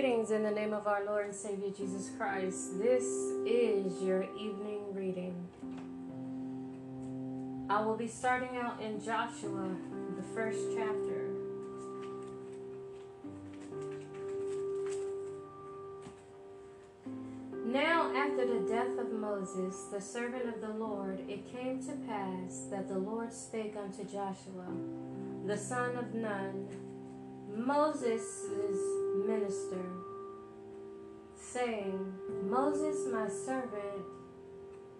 Greetings in the name of our Lord and Savior Jesus Christ. This is your evening reading. I will be starting out in Joshua, the first chapter. Now, after the death of Moses, the servant of the Lord, it came to pass that the Lord spake unto Joshua, the son of Nun, Moses' minister, saying, Moses, my servant,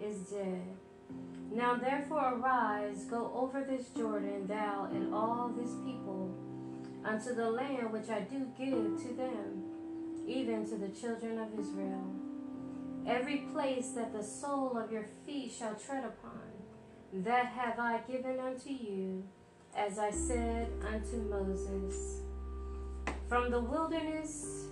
is dead. Now therefore arise, go over this Jordan, thou and all this people, unto the land which I do give to them, even to the children of Israel. Every place that the sole of your feet shall tread upon, that have I given unto you, as I said unto Moses. From the wilderness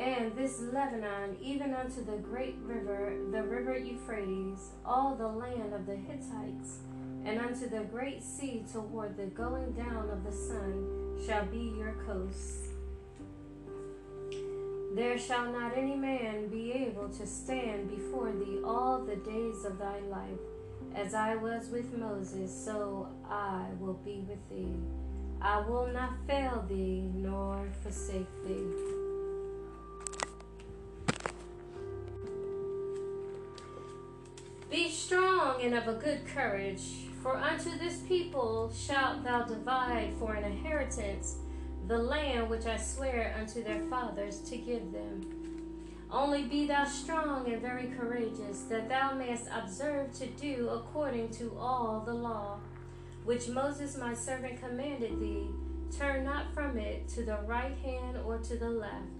and this Lebanon, even unto the great river, the river Euphrates, all the land of the Hittites, and unto the great sea toward the going down of the sun, shall be your coast. There shall not any man be able to stand before thee all the days of thy life. As I was with Moses, so I will be with thee. I will not fail thee nor forsake thee. Be strong and of a good courage, for unto this people shalt thou divide for an inheritance the land which I swear unto their fathers to give them. Only be thou strong and very courageous, that thou mayest observe to do according to all the law, which Moses my servant commanded thee. Turn not from it to the right hand or to the left,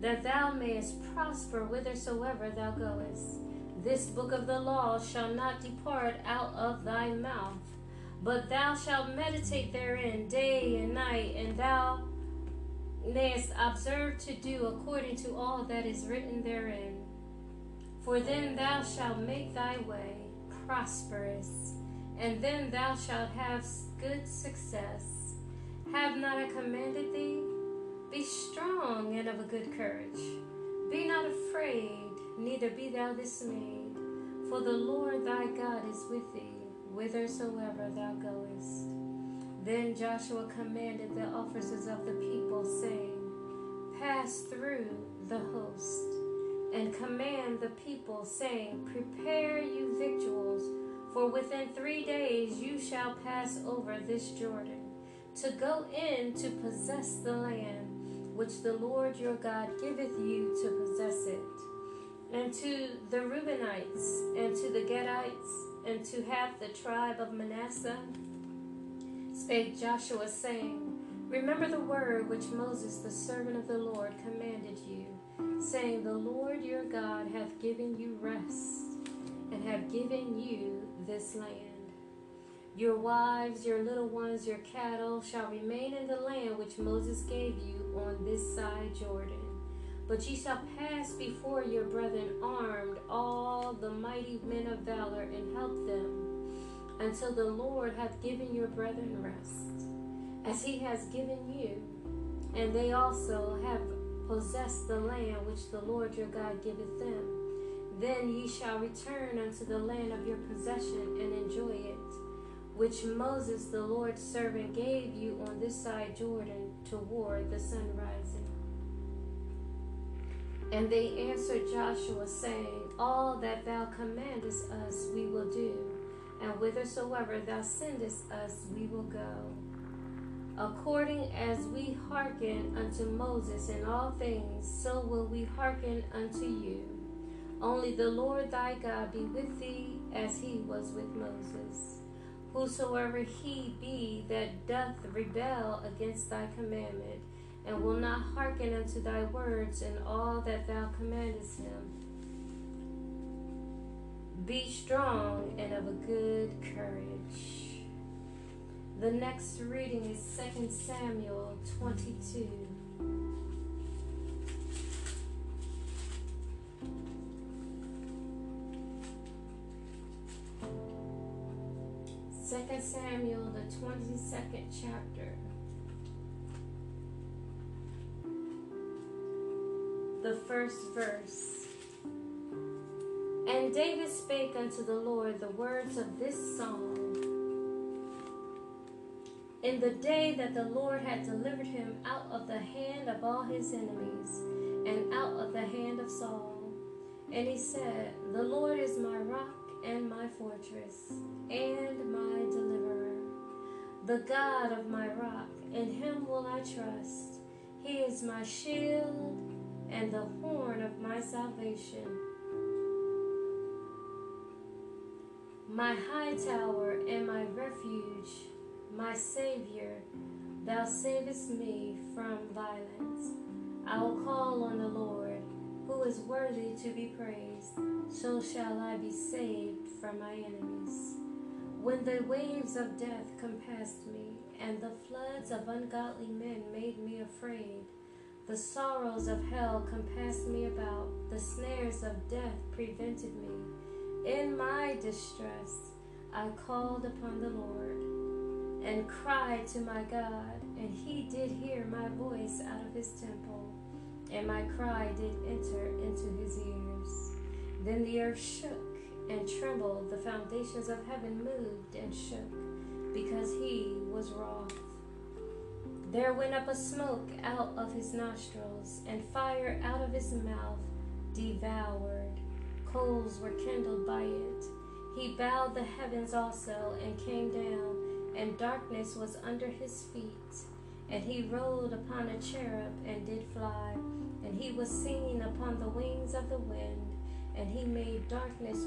that thou mayest prosper whithersoever thou goest. This book of the law shall not depart out of thy mouth, but thou shalt meditate therein day and night, and thou mayest observe to do according to all that is written therein. For then thou shalt make thy way prosperous, and then thou shalt have good success. Have not I commanded thee? Be strong and of a good courage. Be not afraid neither be thou dismayed, for the Lord thy God is with thee, whithersoever thou goest. Then Joshua commanded the officers of the people, saying, Pass through the host, and command the people, saying, Prepare you victuals, for within three days you shall pass over this Jordan, to go in to possess the land which the Lord your God giveth you to possess it. And to the Reubenites, and to the Gadites, and to half the tribe of Manasseh, spake Joshua, saying, Remember the word which Moses, the servant of the Lord, commanded you, saying, The Lord your God hath given you rest, and have given you this land. Your wives, your little ones, your cattle shall remain in the land which Moses gave you on this side Jordan but ye shall pass before your brethren armed, all the mighty men of valor, and help them, until the Lord hath given your brethren rest, as he has given you. And they also have possessed the land which the Lord your God giveth them. Then ye shall return unto the land of your possession and enjoy it, which Moses the Lord's servant gave you on this side Jordan toward the sunrising. And they answered Joshua, saying, All that thou commandest us we will do, and whithersoever thou sendest us we will go. According as we hearken unto Moses in all things, so will we hearken unto you. Only the Lord thy God be with thee as he was with Moses. Whosoever he be that doth rebel against thy commandment, and will not hearken unto thy words and all that thou commandest him. Be strong and of a good courage. The next reading is 2 Samuel 22. Second Samuel, the 22nd chapter. the first verse. And David spake unto the Lord the words of this song. In the day that the Lord had delivered him out of the hand of all his enemies, and out of the hand of Saul. And he said, The Lord is my rock and my fortress, and my deliverer, the God of my rock, in him will I trust. He is my shield and the horn of my salvation. My high tower and my refuge, my Savior, thou savest me from violence. I will call on the Lord, who is worthy to be praised. So shall I be saved from my enemies. When the waves of death compassed me, and the floods of ungodly men made me afraid, the sorrows of hell compassed me about, the snares of death prevented me. In my distress, I called upon the Lord and cried to my God, and he did hear my voice out of his temple, and my cry did enter into his ears. Then the earth shook and trembled, the foundations of heaven moved and shook, because he was wroth. There went up a smoke out of his nostrils, and fire out of his mouth devoured. Coals were kindled by it. He bowed the heavens also, and came down, and darkness was under his feet. And he rode upon a cherub, and did fly, and he was seen upon the wings of the wind, and he made darkness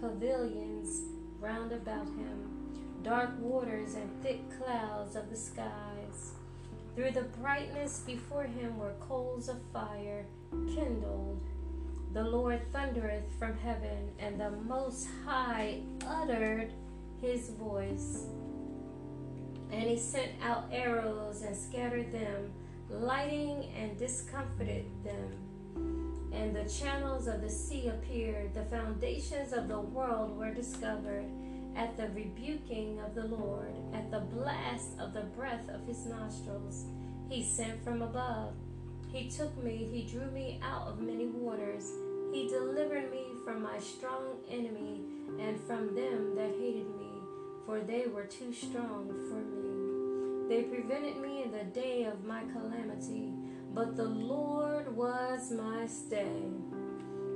pavilions round about him, dark waters and thick clouds of the skies. Through the brightness before him were coals of fire kindled. The Lord thundereth from heaven, and the Most High uttered his voice. And he sent out arrows and scattered them, lighting and discomfited them. And the channels of the sea appeared, the foundations of the world were discovered at the rebuking of the Lord, at the blast of the breath of his nostrils. He sent from above. He took me, he drew me out of many waters. He delivered me from my strong enemy and from them that hated me, for they were too strong for me. They prevented me in the day of my calamity, but the Lord was my stay.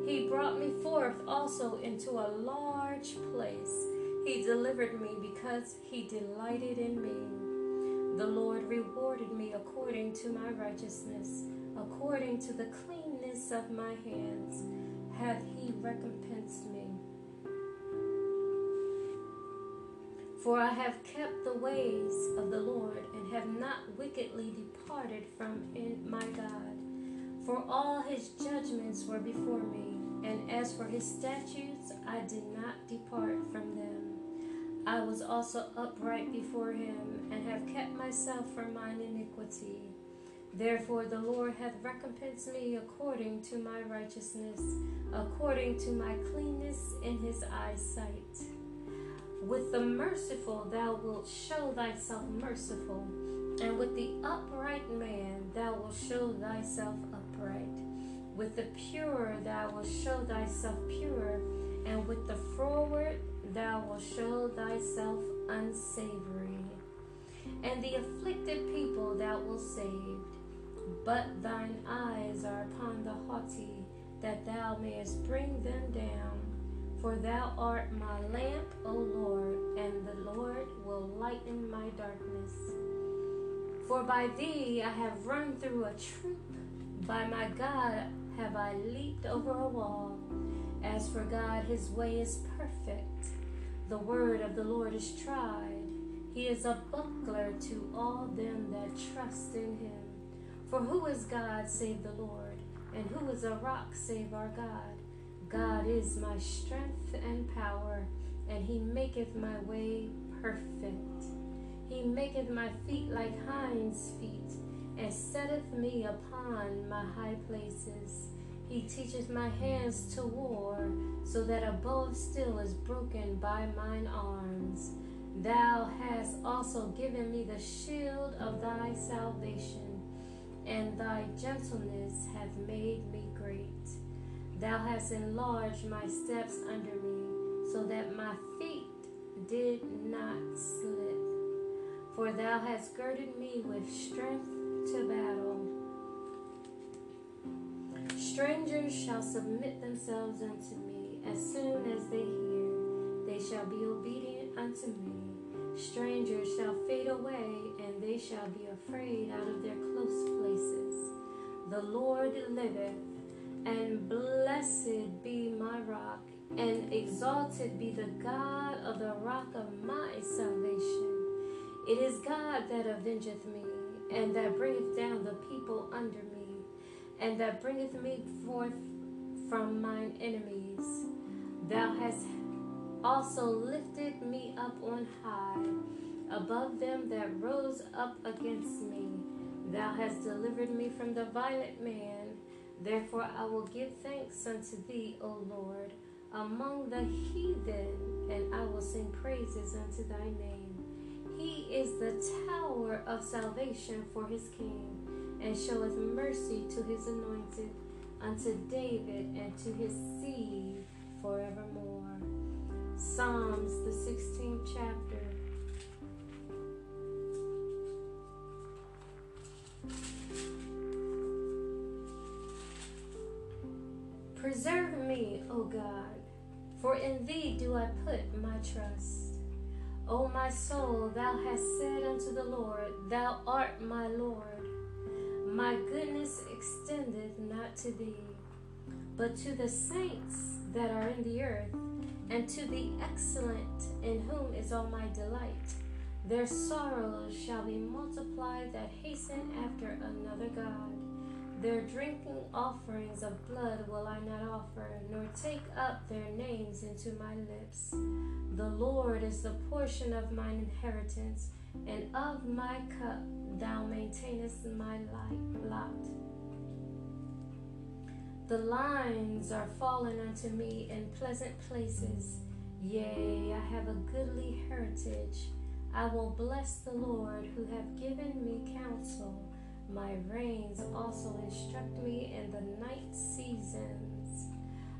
He brought me forth also into a large place he delivered me because he delighted in me. The Lord rewarded me according to my righteousness, according to the cleanness of my hands, hath he recompensed me. For I have kept the ways of the Lord, and have not wickedly departed from my God. For all his judgments were before me, and as for his statutes, I did not depart from them. I was also upright before him, and have kept myself from mine iniquity. Therefore the Lord hath recompensed me according to my righteousness, according to my cleanness in his eyesight. With the merciful thou wilt show thyself merciful, and with the upright man thou wilt show thyself upright. With the pure thou wilt show thyself pure, and with the froward thou wilt show thyself unsavory, and the afflicted people thou wilt save. But thine eyes are upon the haughty, that thou mayest bring them down. For thou art my lamp, O Lord, and the Lord will lighten my darkness. For by thee I have run through a troop, by my God have I leaped over a wall. As for God, his way is perfect. The word of the Lord is tried. He is a buckler to all them that trust in him. For who is God save the Lord? And who is a rock save our God? God is my strength and power, and he maketh my way perfect. He maketh my feet like hinds' feet, and setteth me upon my high places. He teacheth my hands to war, so that a bow of steel is broken by mine arms. Thou hast also given me the shield of thy salvation, and thy gentleness hath made me great. Thou hast enlarged my steps under me, so that my feet did not slip. For thou hast girded me with strength to battle. Strangers shall submit themselves unto me as soon as they hear, they shall be obedient unto me. Strangers shall fade away, and they shall be afraid out of their close places. The Lord liveth, and blessed be my rock, and exalted be the God of the rock of my salvation. It is God that avengeth me, and that bringeth down the people under me, and that bringeth me forth from mine enemies. Thou hast also lifted me up on high, above them that rose up against me. Thou hast delivered me from the violent man. Therefore I will give thanks unto thee, O Lord, among the heathen, and I will sing praises unto thy name. He is the tower of salvation for his king, and showeth mercy to his anointed, unto David and to his seed forevermore. Psalms, the 16th chapter. Preserve me, O God, for in thee do I put my trust. O my soul, thou hast said unto the Lord, Thou art my Lord. My goodness extendeth not to thee, but to the saints that are in the earth, and to the excellent in whom is all my delight. Their sorrows shall be multiplied that hasten after another God. Their drinking offerings of blood will I not offer, nor take up their names into my lips. The Lord is the portion of mine inheritance, and of my cup thou maintainest my life. lot. The lines are fallen unto me in pleasant places. Yea, I have a goodly heritage. I will bless the Lord who hath given me counsel. My reins also instruct me in the night seasons.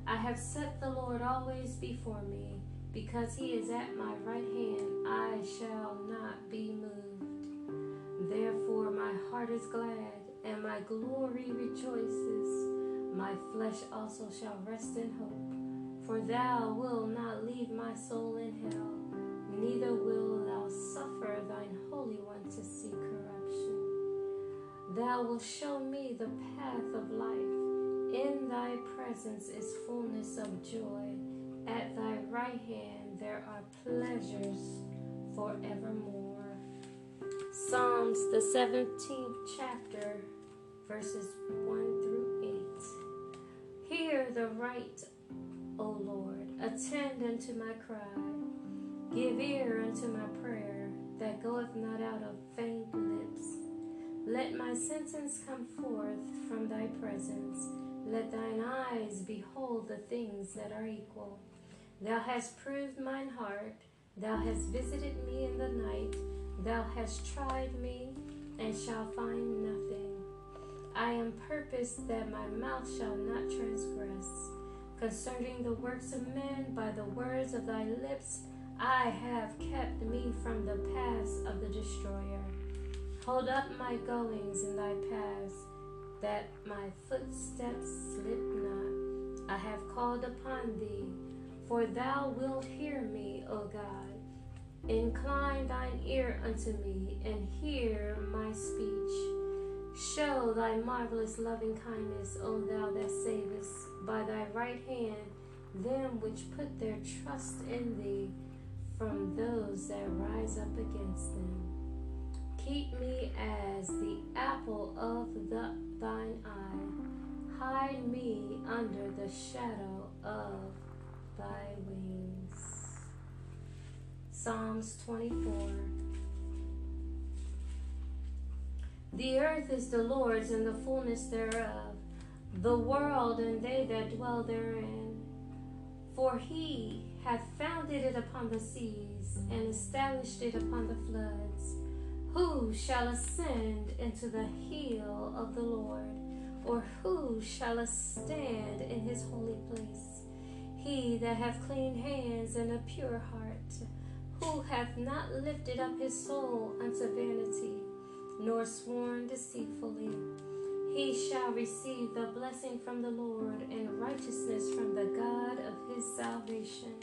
I have set the Lord always before me. Because he is at my right hand, I shall not be moved. Therefore, my heart is glad, and my glory rejoices. My flesh also shall rest in hope. For thou wilt not leave my soul in hell, neither wilt thou suffer thine Holy One to see corruption. Thou wilt show me the path of life. In thy presence is fullness of joy. At thy right hand there are pleasures forevermore. Psalms, the 17th chapter, verses 1 through 8. Hear the right, O Lord, attend unto my cry. Give ear unto my prayer that goeth not out of lips. Let my sentence come forth from thy presence. Let thine eyes behold the things that are equal. Thou hast proved mine heart. Thou hast visited me in the night. Thou hast tried me and shall find nothing. I am purposed that my mouth shall not transgress. Concerning the works of men, by the words of thy lips, I have kept me from the paths of the destroyer. Hold up my goings in thy paths, that my footsteps slip not. I have called upon thee, for thou wilt hear me, O God. Incline thine ear unto me, and hear my speech. Show thy marvelous loving kindness, O thou that savest, by thy right hand them which put their trust in thee from those that rise up against them. Keep me as the apple of the, thine eye. Hide me under the shadow of thy wings. Psalms 24. The earth is the Lord's and the fullness thereof, the world and they that dwell therein. For he hath founded it upon the seas and established it upon the floods. Who shall ascend into the hill of the Lord? Or who shall stand in his holy place? He that hath clean hands and a pure heart, who hath not lifted up his soul unto vanity, nor sworn deceitfully, he shall receive the blessing from the Lord and righteousness from the God of his salvation.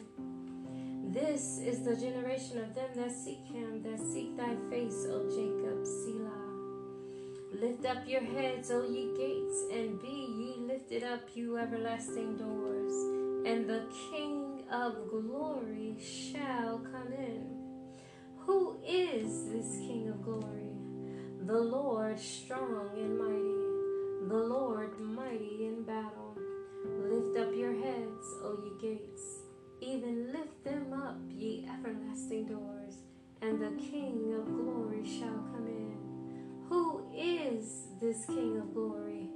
This is the generation of them that seek him, that seek thy face, O Jacob, Selah. Lift up your heads, O ye gates, and be ye lifted up, you everlasting doors, and the King of glory shall come in. Who is this King of glory? The Lord strong and mighty, the Lord mighty in battle. Lift up your heads, O ye gates even lift them up, ye everlasting doors, and the King of glory shall come in. Who is this King of glory?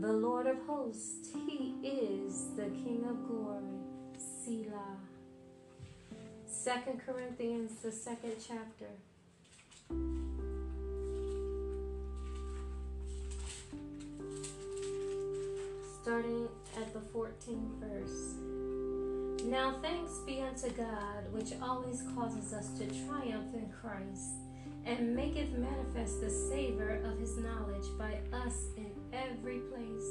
The Lord of hosts, he is the King of glory. Selah. Second Corinthians, the second chapter. Starting at the 14th verse. Now thanks be unto God, which always causes us to triumph in Christ, and maketh manifest the savor of his knowledge by us in every place.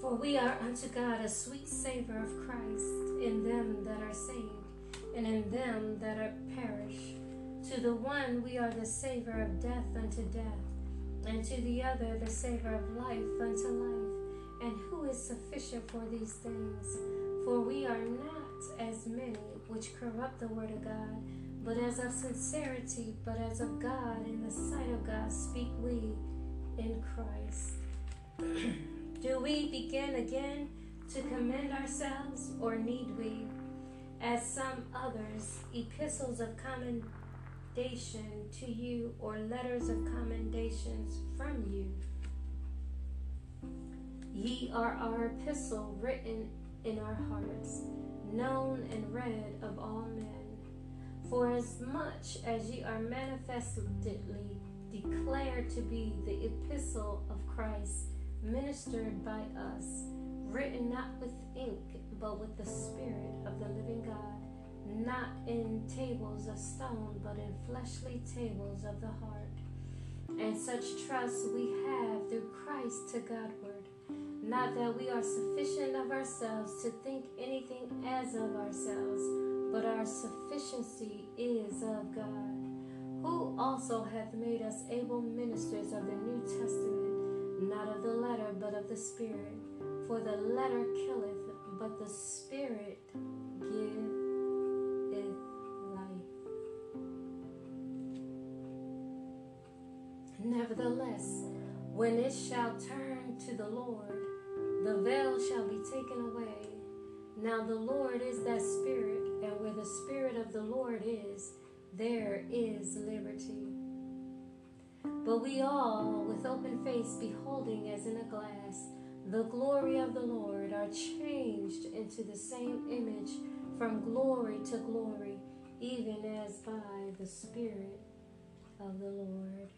For we are unto God a sweet savor of Christ in them that are saved, and in them that are perish. To the one we are the savor of death unto death, and to the other the savor of life unto life. And who is sufficient for these things? For we are not as many which corrupt the word of God, but as of sincerity, but as of God, in the sight of God, speak we in Christ. Do we begin again to commend ourselves, or need we, as some others, epistles of commendation to you, or letters of commendations from you? Ye are our epistle written in our hearts, known and read of all men. For as much as ye are manifestly declared to be the epistle of Christ, ministered by us, written not with ink, but with the Spirit of the living God, not in tables of stone, but in fleshly tables of the heart. And such trust we have through Christ to Godward not that we are sufficient of ourselves to think anything as of ourselves, but our sufficiency is of God, who also hath made us able ministers of the New Testament, not of the letter, but of the Spirit. For the letter killeth, but the Spirit giveth life. Nevertheless, when it shall turn to the Lord, the veil shall be taken away. Now the Lord is that Spirit, and where the Spirit of the Lord is, there is liberty. But we all, with open face, beholding as in a glass the glory of the Lord, are changed into the same image from glory to glory, even as by the Spirit of the Lord.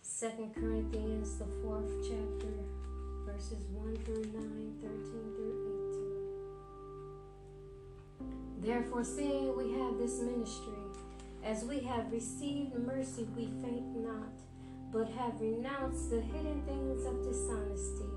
Second Corinthians, the fourth chapter verses 1 through 9, 13 through 18. Therefore, seeing we have this ministry, as we have received mercy, we faint not, but have renounced the hidden things of dishonesty,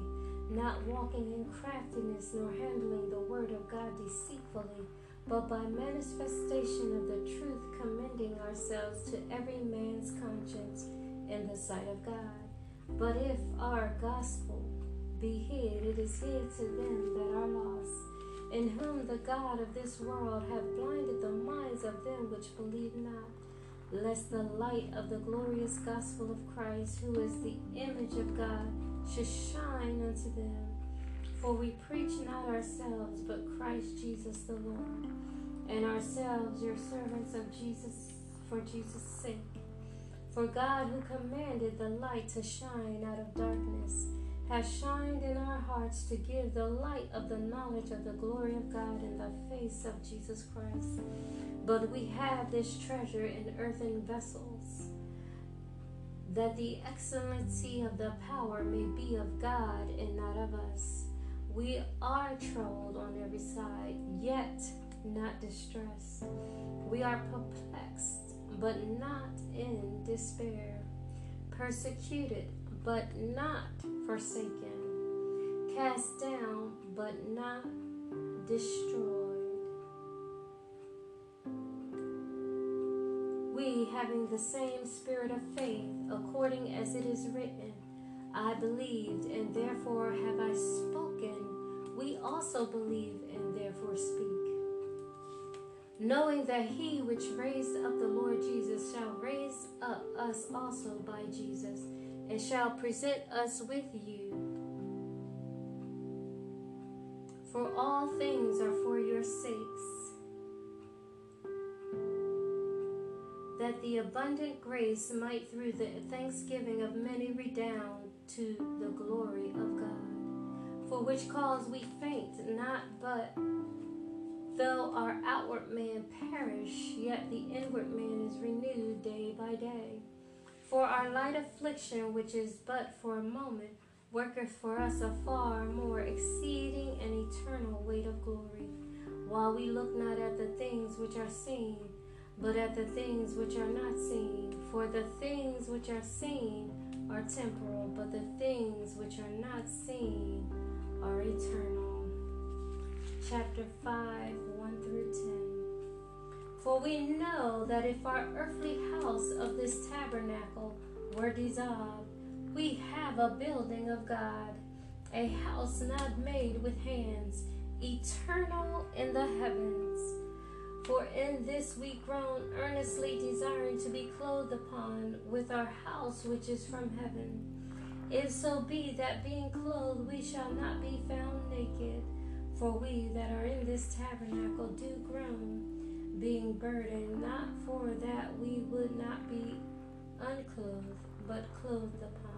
not walking in craftiness, nor handling the word of God deceitfully, but by manifestation of the truth, commending ourselves to every man's conscience in the sight of God. But if our gospel be hid, it is hid to them that are lost, in whom the God of this world hath blinded the minds of them which believe not, lest the light of the glorious gospel of Christ, who is the image of God, should shine unto them. For we preach not ourselves, but Christ Jesus the Lord, and ourselves your servants of Jesus for Jesus' sake. For God, who commanded the light to shine out of darkness, has shined in our hearts to give the light of the knowledge of the glory of God in the face of Jesus Christ. But we have this treasure in earthen vessels, that the excellency of the power may be of God and not of us. We are troubled on every side, yet not distressed. We are perplexed, but not in despair. Persecuted, but not forsaken. Cast down, but not destroyed. We, having the same spirit of faith, according as it is written, I believed, and therefore have I spoken. We also believe, and therefore speak. Knowing that he which raised up the Lord Jesus shall raise up us also by Jesus, and shall present us with you. For all things are for your sakes that the abundant grace might through the thanksgiving of many redound to the glory of God. For which cause we faint not, but though our outward man perish, yet the inward man is renewed day by day. For our light affliction, which is but for a moment, worketh for us a far more exceeding and eternal weight of glory, while we look not at the things which are seen but at the things which are not seen. For the things which are seen are temporal, but the things which are not seen are eternal. Chapter 5 1 through 10. For we know that if our earthly house of this tabernacle were dissolved, we have a building of God, a house not made with hands, eternal in the heavens. For in this we groan, earnestly desiring to be clothed upon with our house which is from heaven. If so be that being clothed we shall not be found naked. For we that are in this tabernacle do groan, being burdened, not for that we would not be unclothed, but clothed upon.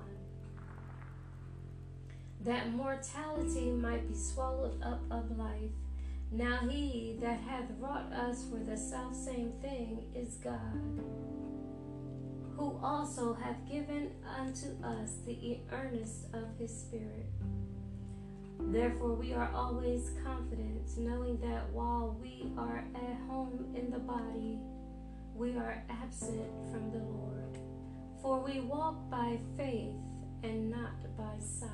That mortality might be swallowed up of life. Now he that hath wrought us for the self same thing is God, who also hath given unto us the earnest of his Spirit. Therefore we are always confident, knowing that while we are at home in the body, we are absent from the Lord. For we walk by faith and not by sight.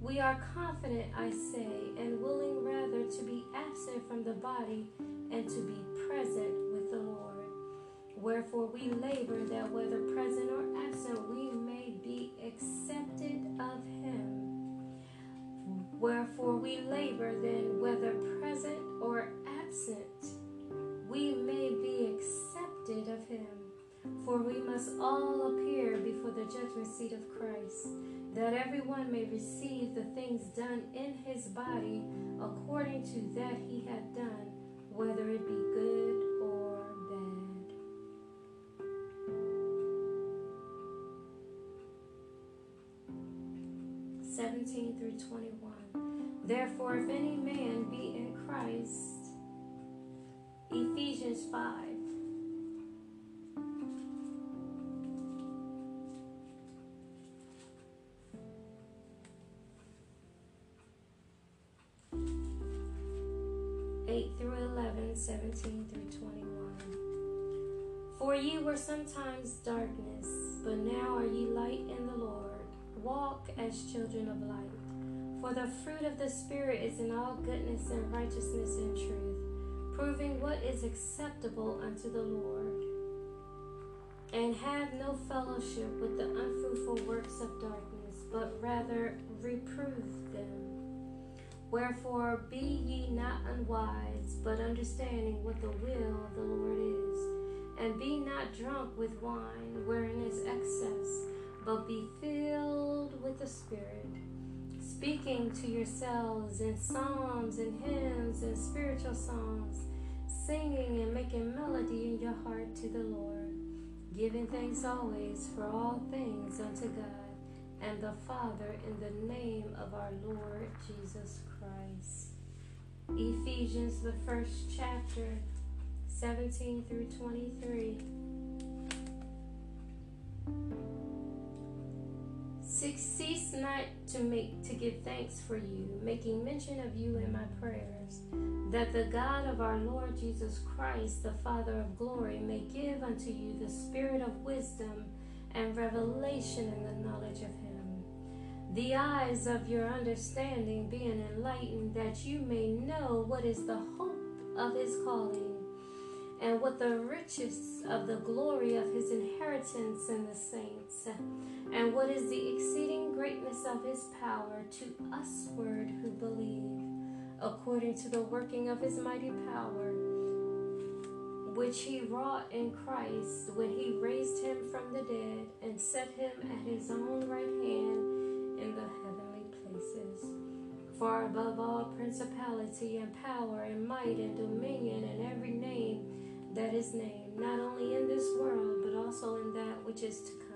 We are confident, I say, and willing rather to be absent from the body and to be present with the Lord. Wherefore we labor that whether present or absent we may be accepted of him. Wherefore we labor then whether present or absent we may be accepted of him. For we must all appear before the judgment seat of Christ that everyone may receive the things done in his body according to that he hath done, whether it be good Seventeen twenty-one. Therefore, if any man be in Christ, Ephesians five. Eight through 11, 17 through 21. For ye were sometimes darkness, but now are ye light in the Lord. Walk as children of light. For the fruit of the Spirit is in all goodness and righteousness and truth, proving what is acceptable unto the Lord. And have no fellowship with the unfruitful works of darkness, but rather reprove them. Wherefore be ye not unwise, but understanding what the will of the Lord is. And be not drunk with wine, wherein is excess, but be filled with the Spirit, speaking to yourselves in psalms and hymns and spiritual songs, singing and making melody in your heart to the Lord, giving thanks always for all things unto God and the Father in the name of our Lord Jesus Christ. Ephesians, the first chapter, 17 through 23. Cease not to make to give thanks for you, making mention of you in my prayers, that the God of our Lord Jesus Christ, the Father of glory, may give unto you the spirit of wisdom and revelation in the knowledge of him. The eyes of your understanding being enlightened, that you may know what is the hope of his calling, and what the riches of the glory of his inheritance in the saints and what is the exceeding greatness of his power to usward who believe, according to the working of his mighty power, which he wrought in Christ when he raised him from the dead and set him at his own right hand in the heavenly places. Far above all principality and power and might and dominion and every name that is named, not only in this world, but also in that which is to come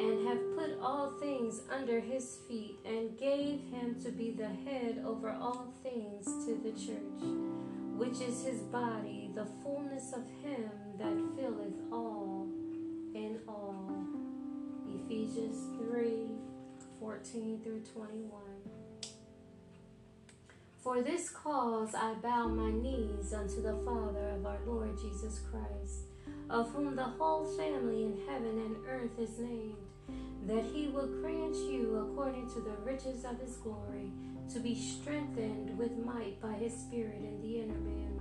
and have put all things under his feet, and gave him to be the head over all things to the church, which is his body, the fullness of him that filleth all in all. Ephesians 3 14 through 21. For this cause I bow my knees unto the Father of our Lord Jesus Christ, of whom the whole family in heaven and earth is named that he will grant you, according to the riches of his glory, to be strengthened with might by his Spirit in the inner man,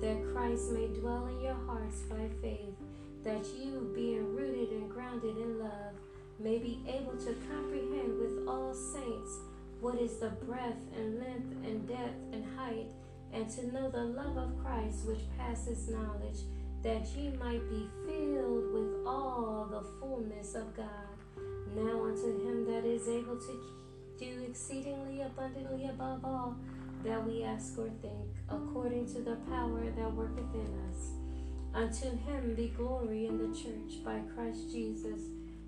that Christ may dwell in your hearts by faith, that you, being rooted and grounded in love, may be able to comprehend with all saints what is the breadth and length and depth and height, and to know the love of Christ which passes knowledge, that ye might be filled with all the fullness of God. Now unto him that is able to do exceedingly abundantly above all that we ask or think, according to the power that worketh in us. Unto him be glory in the church by Christ Jesus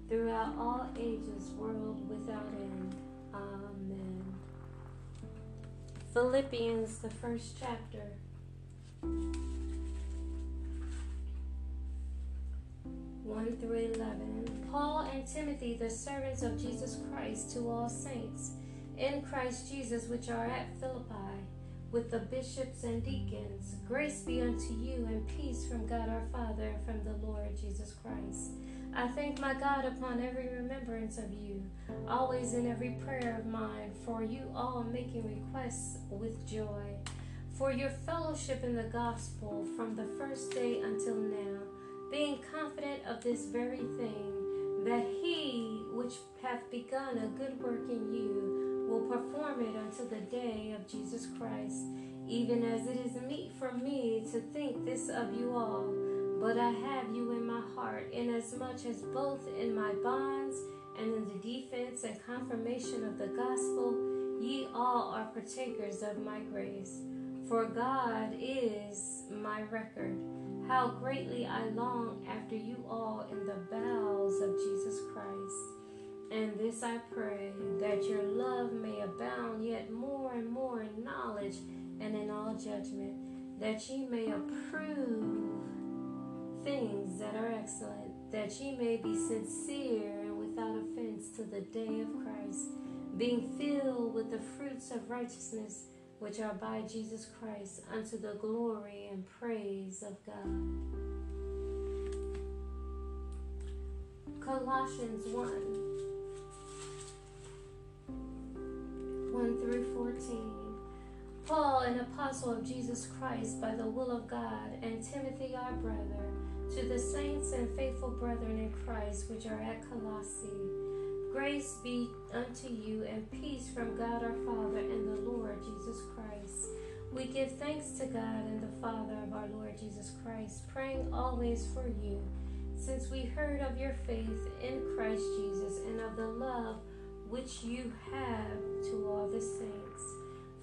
throughout all ages, world without end. Amen. Philippians, the first chapter. 1 through 11. Paul and Timothy, the servants of Jesus Christ, to all saints in Christ Jesus which are at Philippi, with the bishops and deacons. Grace be unto you and peace from God our Father and from the Lord Jesus Christ. I thank my God upon every remembrance of you, always in every prayer of mine, for you all making requests with joy, for your fellowship in the gospel from the first day until now being confident of this very thing, that he which hath begun a good work in you will perform it until the day of Jesus Christ, even as it is meet for me to think this of you all. But I have you in my heart, inasmuch as both in my bonds and in the defense and confirmation of the gospel, ye all are partakers of my grace. For God is my record how greatly I long after you all in the bowels of Jesus Christ. And this I pray, that your love may abound yet more and more in knowledge and in all judgment, that ye may approve things that are excellent, that ye may be sincere and without offense to the day of Christ, being filled with the fruits of righteousness which are by Jesus Christ unto the glory and praise of God. Colossians 1 1 through 14. Paul, an apostle of Jesus Christ by the will of God, and Timothy, our brother, to the saints and faithful brethren in Christ which are at Colossae Grace be unto you and peace from God our Father and the Lord Jesus Christ. We give thanks to God and the Father of our Lord Jesus Christ, praying always for you, since we heard of your faith in Christ Jesus and of the love which you have to all the saints,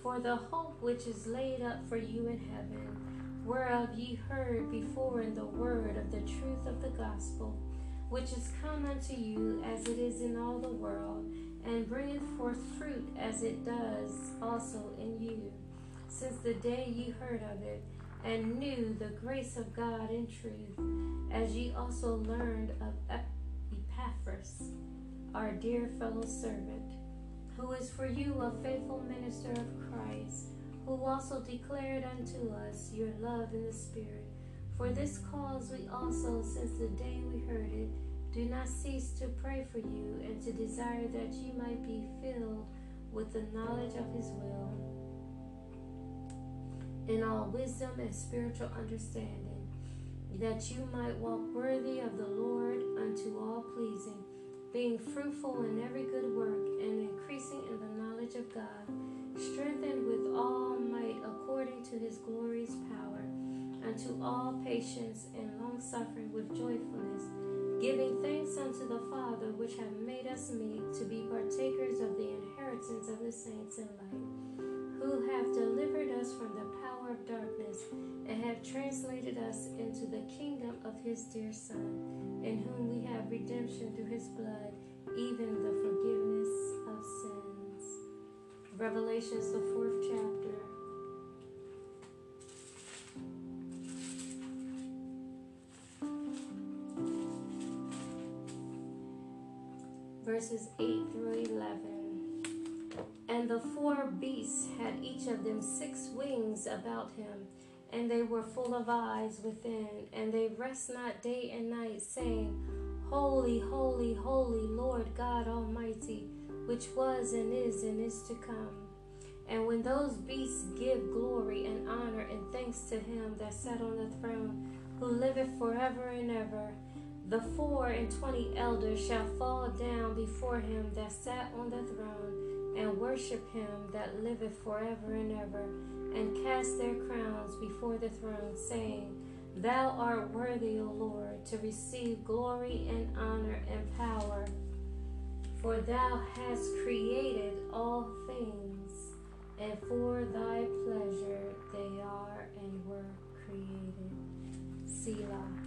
for the hope which is laid up for you in heaven, whereof ye heard before in the word of the truth of the gospel which is come unto you as it is in all the world, and bringeth forth fruit as it does also in you, since the day ye heard of it, and knew the grace of God in truth, as ye also learned of Epaphras, our dear fellow servant, who is for you a faithful minister of Christ, who also declared unto us your love in the Spirit. For this cause we also, since the day we heard it, do not cease to pray for you and to desire that you might be filled with the knowledge of his will in all wisdom and spiritual understanding, that you might walk worthy of the Lord unto all pleasing, being fruitful in every good work and increasing in the knowledge of God, strengthened with all might according to his glorious power, unto all patience and long suffering with joyfulness, giving thanks unto the Father which hath made us meet to be partakers of the inheritance of the saints in light, who hath delivered us from the power of darkness and have translated us into the kingdom of his dear Son, in whom we have redemption through his blood, even the forgiveness. Revelations, the fourth chapter. Verses 8 through 11. And the four beasts had each of them six wings about him, and they were full of eyes within, and they rest not day and night, saying, Holy, holy, holy, Lord God Almighty, which was and is and is to come. And when those beasts give glory and honor and thanks to him that sat on the throne, who liveth forever and ever, the four and twenty elders shall fall down before him that sat on the throne and worship him that liveth forever and ever, and cast their crowns before the throne, saying, Thou art worthy, O Lord, to receive glory and honor and power, for thou hast created all things, and for thy pleasure they are and were created. Selah.